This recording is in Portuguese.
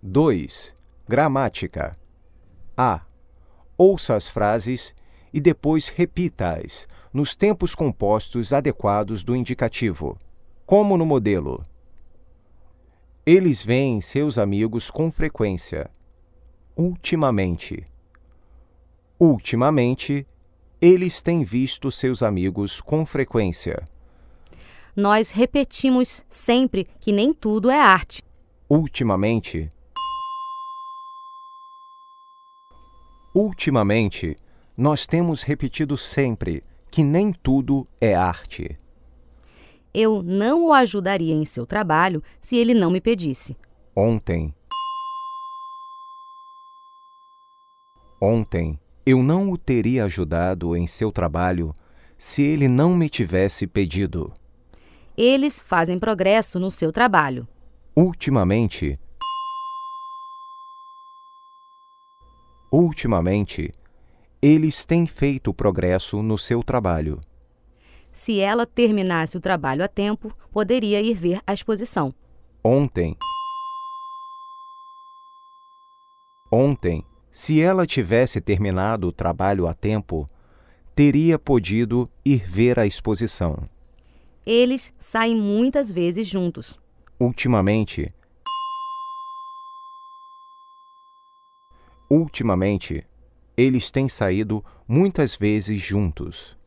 2. Gramática. A. Ouça as frases e depois repita-as nos tempos compostos adequados do indicativo, como no modelo. Eles veem seus amigos com frequência. Ultimamente. Ultimamente, eles têm visto seus amigos com frequência. Nós repetimos sempre que nem tudo é arte. Ultimamente. Ultimamente, nós temos repetido sempre que nem tudo é arte. Eu não o ajudaria em seu trabalho se ele não me pedisse. Ontem. Ontem, eu não o teria ajudado em seu trabalho se ele não me tivesse pedido. Eles fazem progresso no seu trabalho. Ultimamente. Ultimamente, eles têm feito progresso no seu trabalho. Se ela terminasse o trabalho a tempo, poderia ir ver a exposição. Ontem. Ontem, se ela tivesse terminado o trabalho a tempo, teria podido ir ver a exposição. Eles saem muitas vezes juntos. Ultimamente. Ultimamente, eles têm saído muitas vezes juntos.